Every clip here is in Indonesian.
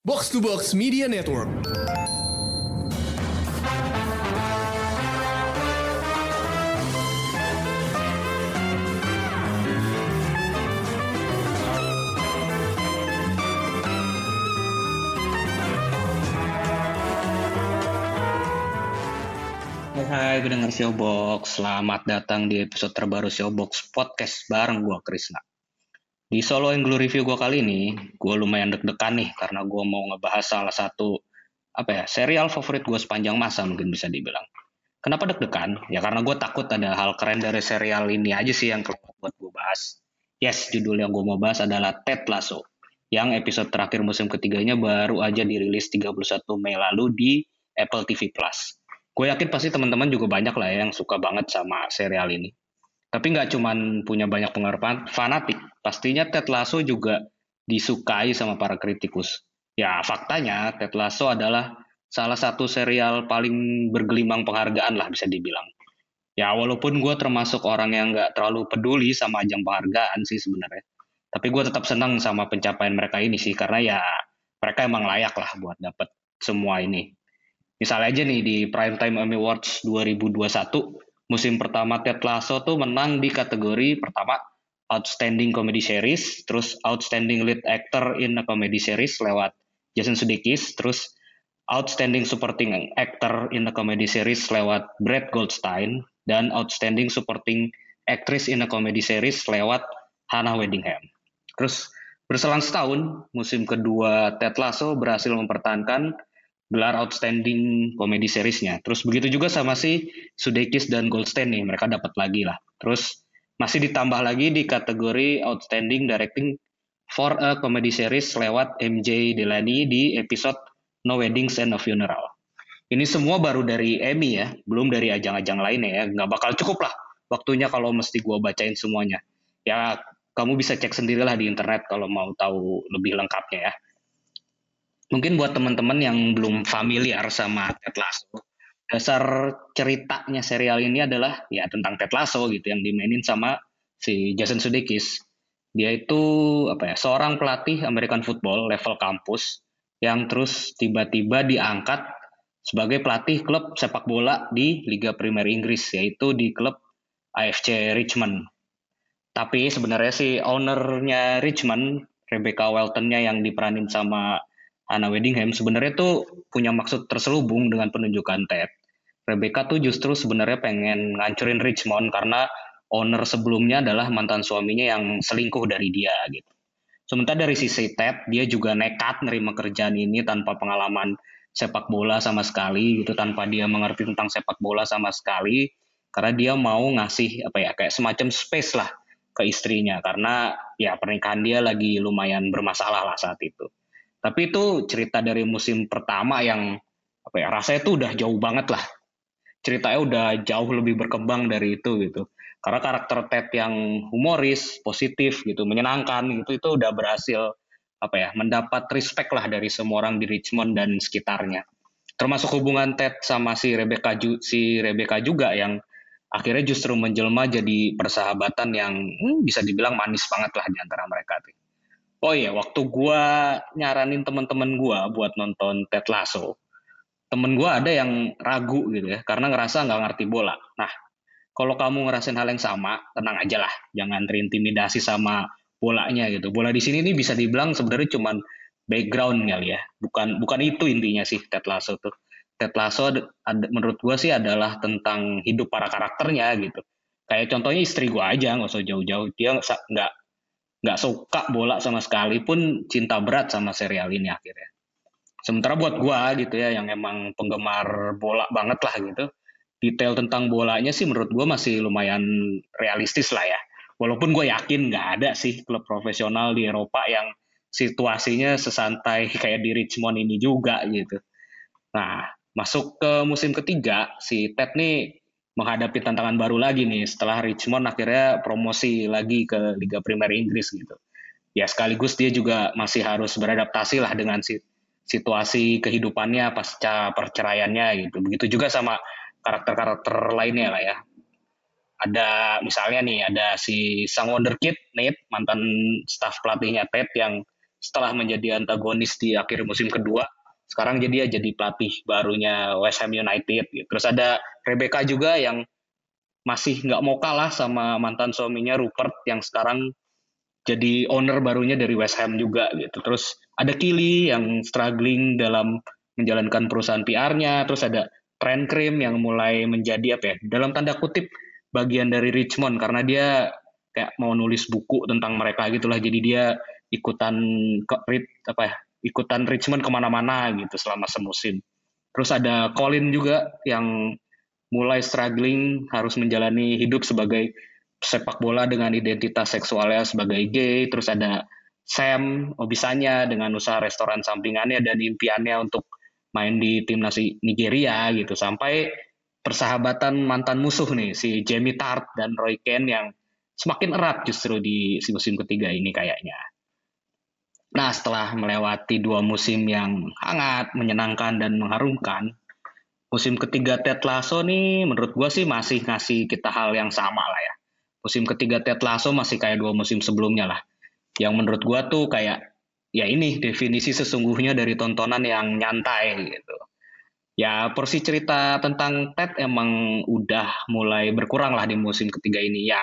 Box to Box Media Network. Hai, hai, gue denger Showbox. Selamat datang di episode terbaru Showbox Podcast bareng gue, Krisna. Di solo yang review gue kali ini, gue lumayan deg-degan nih karena gue mau ngebahas salah satu apa ya serial favorit gue sepanjang masa mungkin bisa dibilang. Kenapa deg-degan? Ya karena gue takut ada hal keren dari serial ini aja sih yang kelewat buat gue bahas. Yes, judul yang gue mau bahas adalah Ted Lasso. Yang episode terakhir musim ketiganya baru aja dirilis 31 Mei lalu di Apple TV. Gue yakin pasti teman-teman juga banyak lah ya yang suka banget sama serial ini. Tapi nggak cuman punya banyak pengaruh fanatik, pastinya Ted Lasso juga disukai sama para kritikus. Ya faktanya Ted Lasso adalah salah satu serial paling bergelimang penghargaan lah bisa dibilang. Ya walaupun gue termasuk orang yang nggak terlalu peduli sama ajang penghargaan sih sebenarnya. Tapi gue tetap senang sama pencapaian mereka ini sih karena ya mereka emang layak lah buat dapet semua ini. Misalnya aja nih di Primetime Emmy Awards 2021, musim pertama Ted Lasso tuh menang di kategori pertama Outstanding Comedy Series, terus Outstanding Lead Actor in a Comedy Series lewat Jason Sudeikis, terus Outstanding Supporting Actor in a Comedy Series lewat Brad Goldstein, dan Outstanding Supporting Actress in a Comedy Series lewat Hannah Weddingham. Terus berselang setahun, musim kedua Ted Lasso berhasil mempertahankan gelar outstanding komedi seriesnya. Terus begitu juga sama si Sudeikis dan Goldstein nih, mereka dapat lagi lah. Terus masih ditambah lagi di kategori outstanding directing for a comedy series lewat MJ Delaney di episode No Weddings and a Funeral. Ini semua baru dari Emmy ya, belum dari ajang-ajang lainnya ya. Nggak bakal cukup lah waktunya kalau mesti gue bacain semuanya. Ya kamu bisa cek sendirilah di internet kalau mau tahu lebih lengkapnya ya mungkin buat teman-teman yang belum familiar sama Ted Lasso, dasar ceritanya serial ini adalah ya tentang Ted Lasso gitu yang dimainin sama si Jason Sudeikis. Dia itu apa ya seorang pelatih American football level kampus yang terus tiba-tiba diangkat sebagai pelatih klub sepak bola di Liga Premier Inggris yaitu di klub AFC Richmond. Tapi sebenarnya si ownernya Richmond, Rebecca Welton-nya yang diperanin sama Anna Weddingham sebenarnya tuh punya maksud terselubung dengan penunjukan Ted. Rebecca tuh justru sebenarnya pengen ngancurin Richmond karena owner sebelumnya adalah mantan suaminya yang selingkuh dari dia gitu. Sementara dari sisi Ted, dia juga nekat nerima kerjaan ini tanpa pengalaman sepak bola sama sekali gitu, tanpa dia mengerti tentang sepak bola sama sekali, karena dia mau ngasih apa ya kayak semacam space lah ke istrinya karena ya pernikahan dia lagi lumayan bermasalah lah saat itu. Tapi itu cerita dari musim pertama yang apa ya rasanya tuh udah jauh banget lah. Ceritanya udah jauh lebih berkembang dari itu gitu. Karena karakter Ted yang humoris, positif gitu, menyenangkan gitu itu udah berhasil apa ya mendapat respect lah dari semua orang di Richmond dan sekitarnya. Termasuk hubungan Ted sama si Rebecca si Rebecca juga yang akhirnya justru menjelma jadi persahabatan yang hmm, bisa dibilang manis banget lah di antara mereka tuh. Oh iya, waktu gue nyaranin teman-teman gue buat nonton Ted Lasso, temen gue ada yang ragu gitu ya, karena ngerasa nggak ngerti bola. Nah, kalau kamu ngerasain hal yang sama, tenang aja lah, jangan terintimidasi sama bolanya gitu. Bola di sini nih bisa dibilang sebenarnya cuman background kali ya, bukan bukan itu intinya sih Ted Lasso tuh. Ted Lasso menurut gue sih adalah tentang hidup para karakternya gitu. Kayak contohnya istri gue aja, nggak usah jauh-jauh. Dia nggak nggak suka bola sama sekali pun cinta berat sama serial ini akhirnya. Sementara buat gua gitu ya yang emang penggemar bola banget lah gitu, detail tentang bolanya sih menurut gua masih lumayan realistis lah ya. Walaupun gue yakin nggak ada sih klub profesional di Eropa yang situasinya sesantai kayak di Richmond ini juga gitu. Nah, masuk ke musim ketiga, si Ted nih menghadapi tantangan baru lagi nih setelah Richmond akhirnya promosi lagi ke Liga Primer Inggris gitu. Ya sekaligus dia juga masih harus beradaptasi lah dengan situasi kehidupannya pasca perceraiannya gitu. Begitu juga sama karakter-karakter lainnya lah ya. Ada misalnya nih ada si sang wonderkid Nate mantan staff pelatihnya Ted yang setelah menjadi antagonis di akhir musim kedua sekarang jadi dia jadi pelatih barunya West Ham United. Gitu. terus ada Rebecca juga yang masih nggak mau kalah sama mantan suaminya Rupert yang sekarang jadi owner barunya dari West Ham juga gitu. Terus ada Kili yang struggling dalam menjalankan perusahaan PR-nya terus ada Trent Cream yang mulai menjadi apa ya dalam tanda kutip bagian dari Richmond karena dia kayak mau nulis buku tentang mereka gitulah. Jadi dia ikutan ke apa ya ikutan Richmond ke mana-mana gitu selama semusim. Terus ada Colin juga yang mulai struggling harus menjalani hidup sebagai sepak bola dengan identitas seksualnya sebagai gay. Terus ada Sam Obisanya dengan usaha restoran sampingannya dan impiannya untuk main di timnas Nigeria gitu. Sampai persahabatan mantan musuh nih si Jamie Tart dan Roy Ken yang semakin erat justru di musim ketiga ini kayaknya. Nah, setelah melewati dua musim yang hangat, menyenangkan, dan mengharumkan, musim ketiga Ted Lasso nih menurut gue sih masih ngasih kita hal yang sama lah ya. Musim ketiga Ted Lasso masih kayak dua musim sebelumnya lah. Yang menurut gue tuh kayak, ya ini definisi sesungguhnya dari tontonan yang nyantai gitu. Ya, porsi cerita tentang Ted emang udah mulai berkurang lah di musim ketiga ini ya.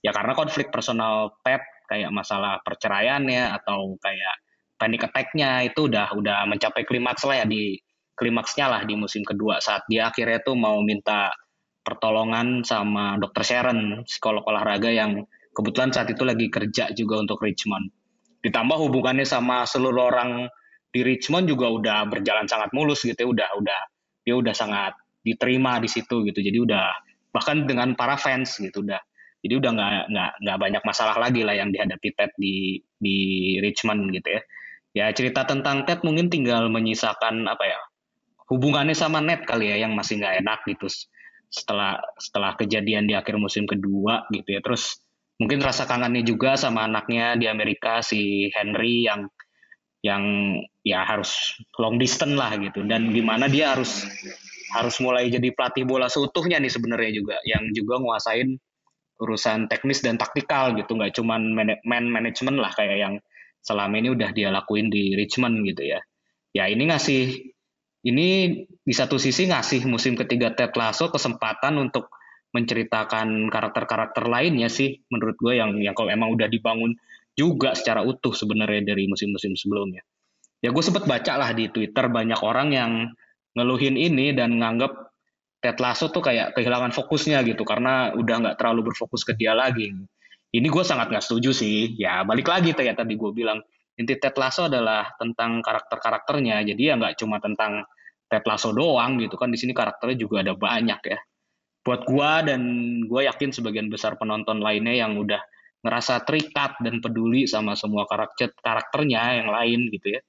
Ya karena konflik personal Ted kayak masalah perceraiannya atau kayak panic attack-nya itu udah udah mencapai klimaks lah ya di klimaksnya lah di musim kedua. Saat dia akhirnya tuh mau minta pertolongan sama dokter Sharon psikolog olahraga yang kebetulan saat itu lagi kerja juga untuk Richmond. Ditambah hubungannya sama seluruh orang di Richmond juga udah berjalan sangat mulus gitu ya udah udah dia udah sangat diterima di situ gitu. Jadi udah bahkan dengan para fans gitu udah jadi udah nggak nggak nggak banyak masalah lagi lah yang dihadapi Ted di di Richmond gitu ya. Ya cerita tentang Ted mungkin tinggal menyisakan apa ya hubungannya sama Ned kali ya yang masih nggak enak gitu setelah setelah kejadian di akhir musim kedua gitu ya. Terus mungkin rasa kangennya juga sama anaknya di Amerika si Henry yang yang ya harus long distance lah gitu dan gimana dia harus harus mulai jadi pelatih bola seutuhnya nih sebenarnya juga yang juga nguasain urusan teknis dan taktikal gitu. Nggak cuman man management lah kayak yang selama ini udah dia lakuin di Richmond gitu ya. Ya ini ngasih ini di satu sisi ngasih musim ketiga Ted Lasso kesempatan untuk menceritakan karakter-karakter lainnya sih menurut gue yang yang kalau emang udah dibangun juga secara utuh sebenarnya dari musim-musim sebelumnya. Ya gue sempet baca lah di Twitter banyak orang yang ngeluhin ini dan nganggap Ted Lasso tuh kayak kehilangan fokusnya gitu karena udah nggak terlalu berfokus ke dia lagi. Ini gue sangat nggak setuju sih. Ya balik lagi kayak tadi gue bilang inti Ted Lasso adalah tentang karakter-karakternya. Jadi ya nggak cuma tentang Ted Lasso doang gitu kan di sini karakternya juga ada banyak ya. Buat gue dan gue yakin sebagian besar penonton lainnya yang udah ngerasa terikat dan peduli sama semua karakter karakternya yang lain gitu ya.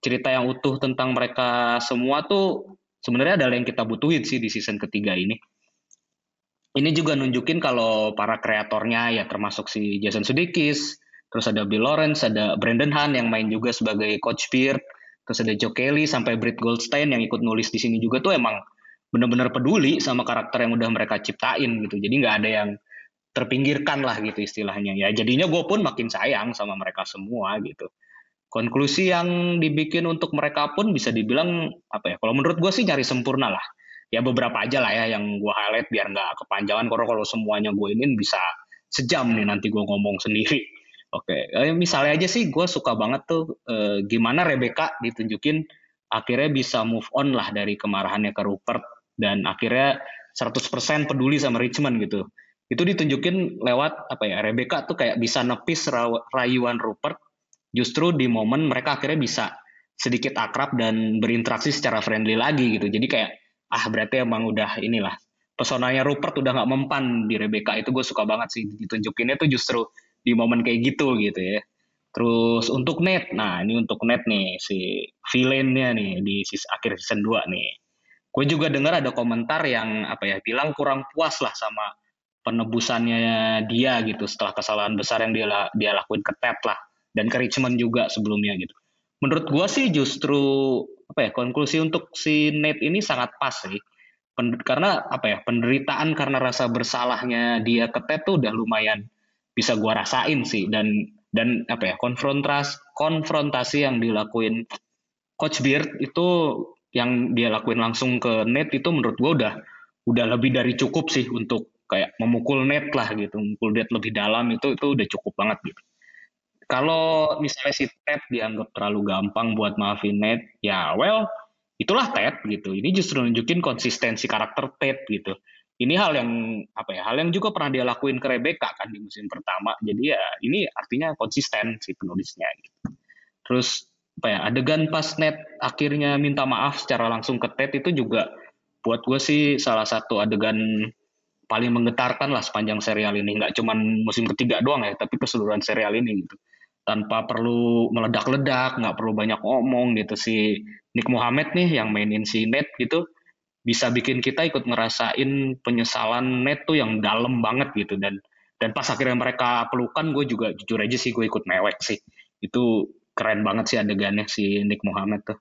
Cerita yang utuh tentang mereka semua tuh sebenarnya adalah yang kita butuhin sih di season ketiga ini. Ini juga nunjukin kalau para kreatornya ya termasuk si Jason Sudeikis, terus ada Bill Lawrence, ada Brandon Han yang main juga sebagai Coach Beard, terus ada Joe Kelly sampai Britt Goldstein yang ikut nulis di sini juga tuh emang benar-benar peduli sama karakter yang udah mereka ciptain gitu. Jadi nggak ada yang terpinggirkan lah gitu istilahnya. Ya jadinya gue pun makin sayang sama mereka semua gitu konklusi yang dibikin untuk mereka pun bisa dibilang apa ya kalau menurut gue sih nyari sempurna lah. Ya beberapa aja lah ya yang gue highlight biar nggak kepanjangan. Kalau kalau semuanya gue ini bisa sejam nih nanti gue ngomong sendiri. Oke eh, misalnya aja sih gue suka banget tuh eh, gimana Rebecca ditunjukin akhirnya bisa move on lah dari kemarahannya ke Rupert dan akhirnya 100% peduli sama Richmond gitu. Itu ditunjukin lewat apa ya Rebecca tuh kayak bisa nepis rayuan Rupert justru di momen mereka akhirnya bisa sedikit akrab dan berinteraksi secara friendly lagi gitu. Jadi kayak ah berarti emang udah inilah pesonanya Rupert udah nggak mempan di Rebecca itu gue suka banget sih ditunjukinnya tuh justru di momen kayak gitu gitu ya. Terus untuk net, nah ini untuk net nih si villainnya nih di sis akhir season 2 nih. Gue juga dengar ada komentar yang apa ya bilang kurang puas lah sama penebusannya dia gitu setelah kesalahan besar yang dia dia lakuin ke Ted lah dan ke Richmond juga sebelumnya gitu. Menurut gua sih justru apa ya konklusi untuk si Nate ini sangat pas sih. Pen, karena apa ya penderitaan karena rasa bersalahnya dia ke Ted tuh udah lumayan bisa gua rasain sih dan dan apa ya konfrontasi konfrontasi yang dilakuin Coach Beard itu yang dia lakuin langsung ke net itu menurut gue udah udah lebih dari cukup sih untuk kayak memukul net lah gitu, memukul net lebih dalam itu itu udah cukup banget gitu. Kalau misalnya si Ted dianggap terlalu gampang buat maafin net, ya well itulah Ted gitu. Ini justru nunjukin konsistensi karakter Ted gitu. Ini hal yang apa ya? Hal yang juga pernah dia lakuin ke Rebecca kan di musim pertama. Jadi ya ini artinya konsisten si penulisnya gitu. Terus apa ya adegan pas net akhirnya minta maaf secara langsung ke Ted itu juga buat gue sih salah satu adegan paling menggetarkan lah sepanjang serial ini nggak cuman musim ketiga doang ya tapi keseluruhan serial ini gitu tanpa perlu meledak-ledak nggak perlu banyak ngomong gitu si Nick Mohammed nih yang mainin si Net gitu bisa bikin kita ikut ngerasain penyesalan Net tuh yang dalam banget gitu dan dan pas akhirnya mereka pelukan gue juga jujur aja sih gue ikut mewek sih itu keren banget sih adegannya si Nick Muhammad tuh.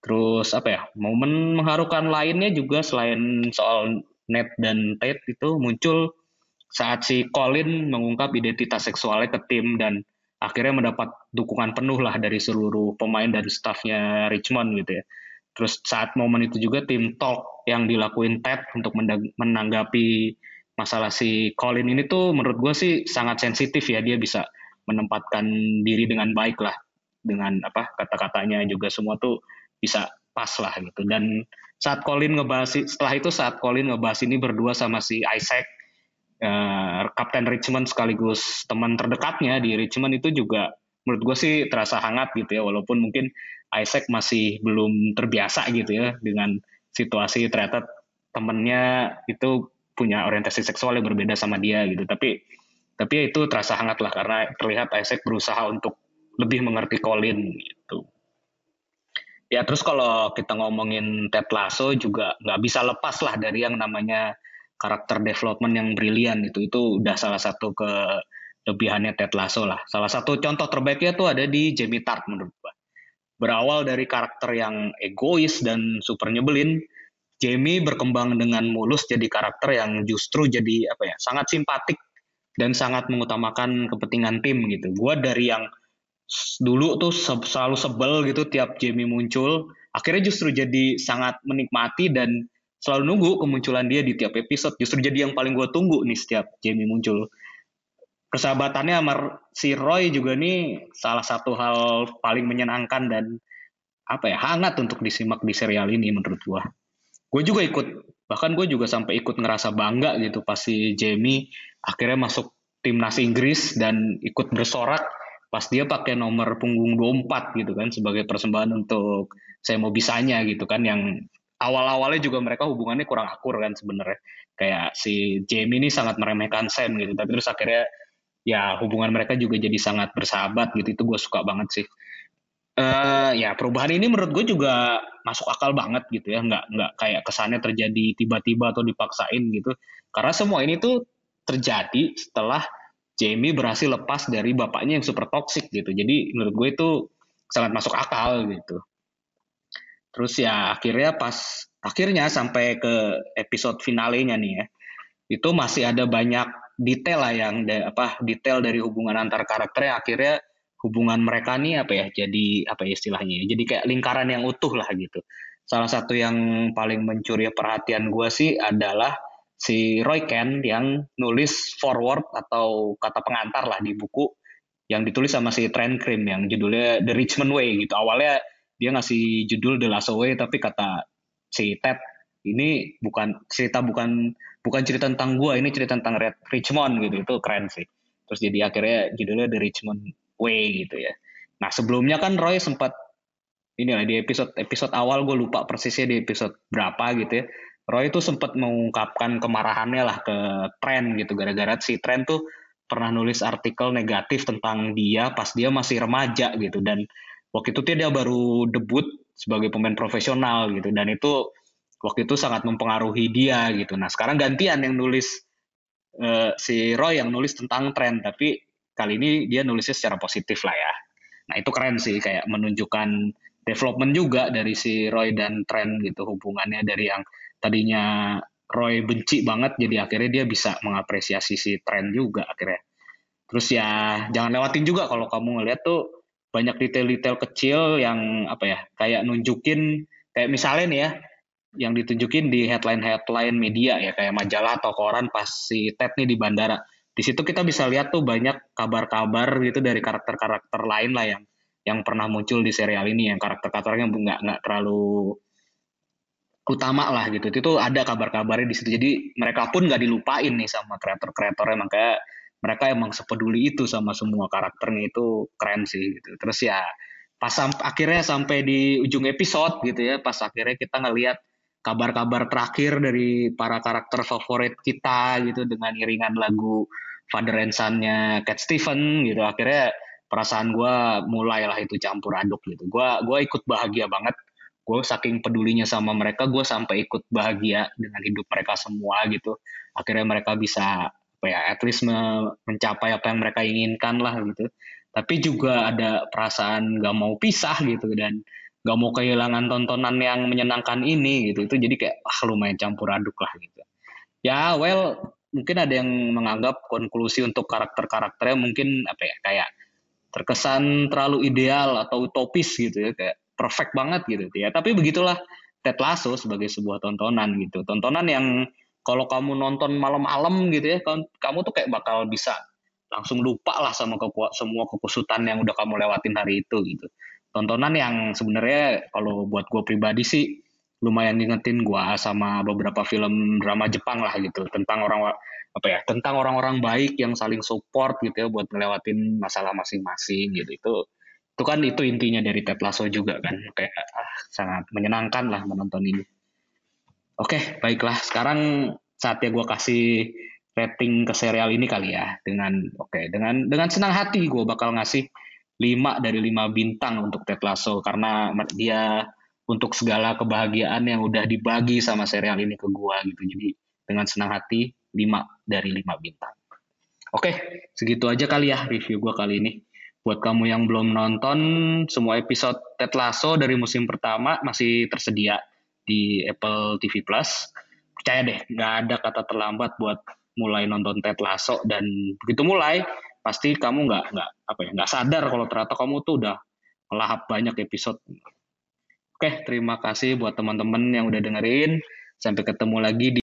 Terus apa ya, momen mengharukan lainnya juga selain soal Ned dan Tate itu muncul saat si Colin mengungkap identitas seksualnya ke tim dan akhirnya mendapat dukungan penuh lah dari seluruh pemain dan staffnya Richmond gitu ya. Terus saat momen itu juga tim talk yang dilakuin Ted untuk menanggapi masalah si Colin ini tuh menurut gue sih sangat sensitif ya dia bisa menempatkan diri dengan baik lah dengan apa kata-katanya juga semua tuh bisa pas lah gitu dan saat Colin ngebahas setelah itu saat Colin ngebahas ini berdua sama si Isaac uh, Kapten Richmond sekaligus teman terdekatnya di Richmond itu juga menurut gue sih terasa hangat gitu ya walaupun mungkin Isaac masih belum terbiasa gitu ya dengan situasi ternyata temennya itu punya orientasi seksual yang berbeda sama dia gitu tapi tapi ya itu terasa hangat lah karena terlihat Isaac berusaha untuk lebih mengerti Colin gitu. Ya terus kalau kita ngomongin Ted Lasso juga nggak bisa lepas lah dari yang namanya karakter development yang brilian itu itu udah salah satu kelebihannya Ted Lasso lah. Salah satu contoh terbaiknya tuh ada di Jamie Tart menurut gua. Berawal dari karakter yang egois dan super nyebelin, Jamie berkembang dengan mulus jadi karakter yang justru jadi apa ya sangat simpatik dan sangat mengutamakan kepentingan tim gitu. Gua dari yang dulu tuh selalu sebel gitu tiap Jamie muncul akhirnya justru jadi sangat menikmati dan selalu nunggu kemunculan dia di tiap episode. Justru jadi yang paling gue tunggu nih setiap Jamie muncul. Persahabatannya sama si Roy juga nih salah satu hal paling menyenangkan dan apa ya hangat untuk disimak di serial ini menurut gue gue juga ikut bahkan gue juga sampai ikut ngerasa bangga gitu pas si Jamie akhirnya masuk timnas Inggris dan ikut bersorak pas dia pakai nomor punggung 24 gitu kan sebagai persembahan untuk saya mau bisanya gitu kan yang awal-awalnya juga mereka hubungannya kurang akur kan sebenarnya. Kayak si Jamie ini sangat meremehkan Sam gitu. Tapi terus akhirnya ya hubungan mereka juga jadi sangat bersahabat gitu. Itu gue suka banget sih. Uh, ya perubahan ini menurut gue juga masuk akal banget gitu ya. Nggak nggak kayak kesannya terjadi tiba-tiba atau dipaksain gitu. Karena semua ini tuh terjadi setelah Jamie berhasil lepas dari bapaknya yang super toxic gitu. Jadi menurut gue itu sangat masuk akal gitu. Terus ya akhirnya pas akhirnya sampai ke episode finalenya nih ya. Itu masih ada banyak detail lah yang de, apa detail dari hubungan antar karakternya akhirnya hubungan mereka nih apa ya jadi apa ya istilahnya ya, jadi kayak lingkaran yang utuh lah gitu. Salah satu yang paling mencuri perhatian gue sih adalah si Roy Ken yang nulis forward atau kata pengantar lah di buku yang ditulis sama si Trent Cream yang judulnya The Richmond Way gitu. Awalnya dia ngasih judul The Last Way tapi kata si Ted ini bukan cerita bukan bukan cerita tentang gua, ini cerita tentang Red Richmond gitu. Itu keren sih. Terus jadi akhirnya judulnya The Richmond Way gitu ya. Nah, sebelumnya kan Roy sempat ini lah di episode episode awal gue lupa persisnya di episode berapa gitu ya Roy itu sempat mengungkapkan kemarahannya lah ke Trent gitu gara-gara si Trent tuh pernah nulis artikel negatif tentang dia pas dia masih remaja gitu dan waktu itu dia baru debut sebagai pemain profesional gitu dan itu waktu itu sangat mempengaruhi dia gitu. Nah sekarang gantian yang nulis uh, si Roy yang nulis tentang Trent tapi kali ini dia nulisnya secara positif lah ya. Nah itu keren sih kayak menunjukkan development juga dari si Roy dan Trent gitu hubungannya dari yang tadinya Roy benci banget jadi akhirnya dia bisa mengapresiasi si tren juga akhirnya Terus ya jangan lewatin juga kalau kamu ngeliat tuh banyak detail-detail kecil yang apa ya kayak nunjukin kayak misalnya nih ya yang ditunjukin di headline-headline media ya kayak majalah atau koran pas si Ted nih di bandara. Di situ kita bisa lihat tuh banyak kabar-kabar gitu dari karakter-karakter lain lah yang yang pernah muncul di serial ini yang karakter-karakternya nggak nggak terlalu utama lah gitu. Itu ada kabar-kabarnya di situ. Jadi mereka pun nggak dilupain nih sama kreator-kreatornya makanya mereka emang sepeduli itu sama semua karakternya itu keren sih gitu. Terus ya pas sampai akhirnya sampai di ujung episode gitu ya, pas akhirnya kita ngelihat kabar-kabar terakhir dari para karakter favorit kita gitu dengan iringan lagu Father and Son-nya Cat Stephen gitu. Akhirnya perasaan gue mulailah itu campur aduk gitu. Gue gua ikut bahagia banget. Gue saking pedulinya sama mereka, gue sampai ikut bahagia dengan hidup mereka semua gitu. Akhirnya mereka bisa apa ya at least mencapai apa yang mereka inginkan lah gitu. Tapi juga ada perasaan gak mau pisah gitu dan gak mau kehilangan tontonan yang menyenangkan ini gitu. Itu jadi kayak ah lumayan campur aduk lah gitu. Ya well mungkin ada yang menganggap konklusi untuk karakter-karakternya mungkin apa ya kayak terkesan terlalu ideal atau utopis gitu ya kayak perfect banget gitu. Ya tapi begitulah Ted Lasso sebagai sebuah tontonan gitu. Tontonan yang kalau kamu nonton malam-malam gitu ya kamu tuh kayak bakal bisa langsung lupa lah sama keku semua kekusutan yang udah kamu lewatin hari itu gitu. Tontonan yang sebenarnya kalau buat gue pribadi sih lumayan ngingetin gue sama beberapa film drama Jepang lah gitu. Tentang orang apa ya tentang orang-orang baik yang saling support gitu ya buat ngelewatin masalah masing-masing gitu. Itu itu kan itu intinya dari Ted Lasso juga kan. Kayak ah, sangat menyenangkan lah menonton ini Oke, baiklah. Sekarang saatnya gue kasih rating ke serial ini kali ya. Dengan oke, okay, dengan dengan senang hati gue bakal ngasih 5 dari 5 bintang untuk Ted Lasso karena dia untuk segala kebahagiaan yang udah dibagi sama serial ini ke gue gitu. Jadi dengan senang hati 5 dari 5 bintang. Oke, segitu aja kali ya review gue kali ini. Buat kamu yang belum nonton, semua episode Ted Lasso dari musim pertama masih tersedia di Apple TV Plus. Percaya deh, nggak ada kata terlambat buat mulai nonton Ted Lasso dan begitu mulai pasti kamu nggak nggak apa ya nggak sadar kalau ternyata kamu tuh udah melahap banyak episode. Oke, terima kasih buat teman-teman yang udah dengerin. Sampai ketemu lagi di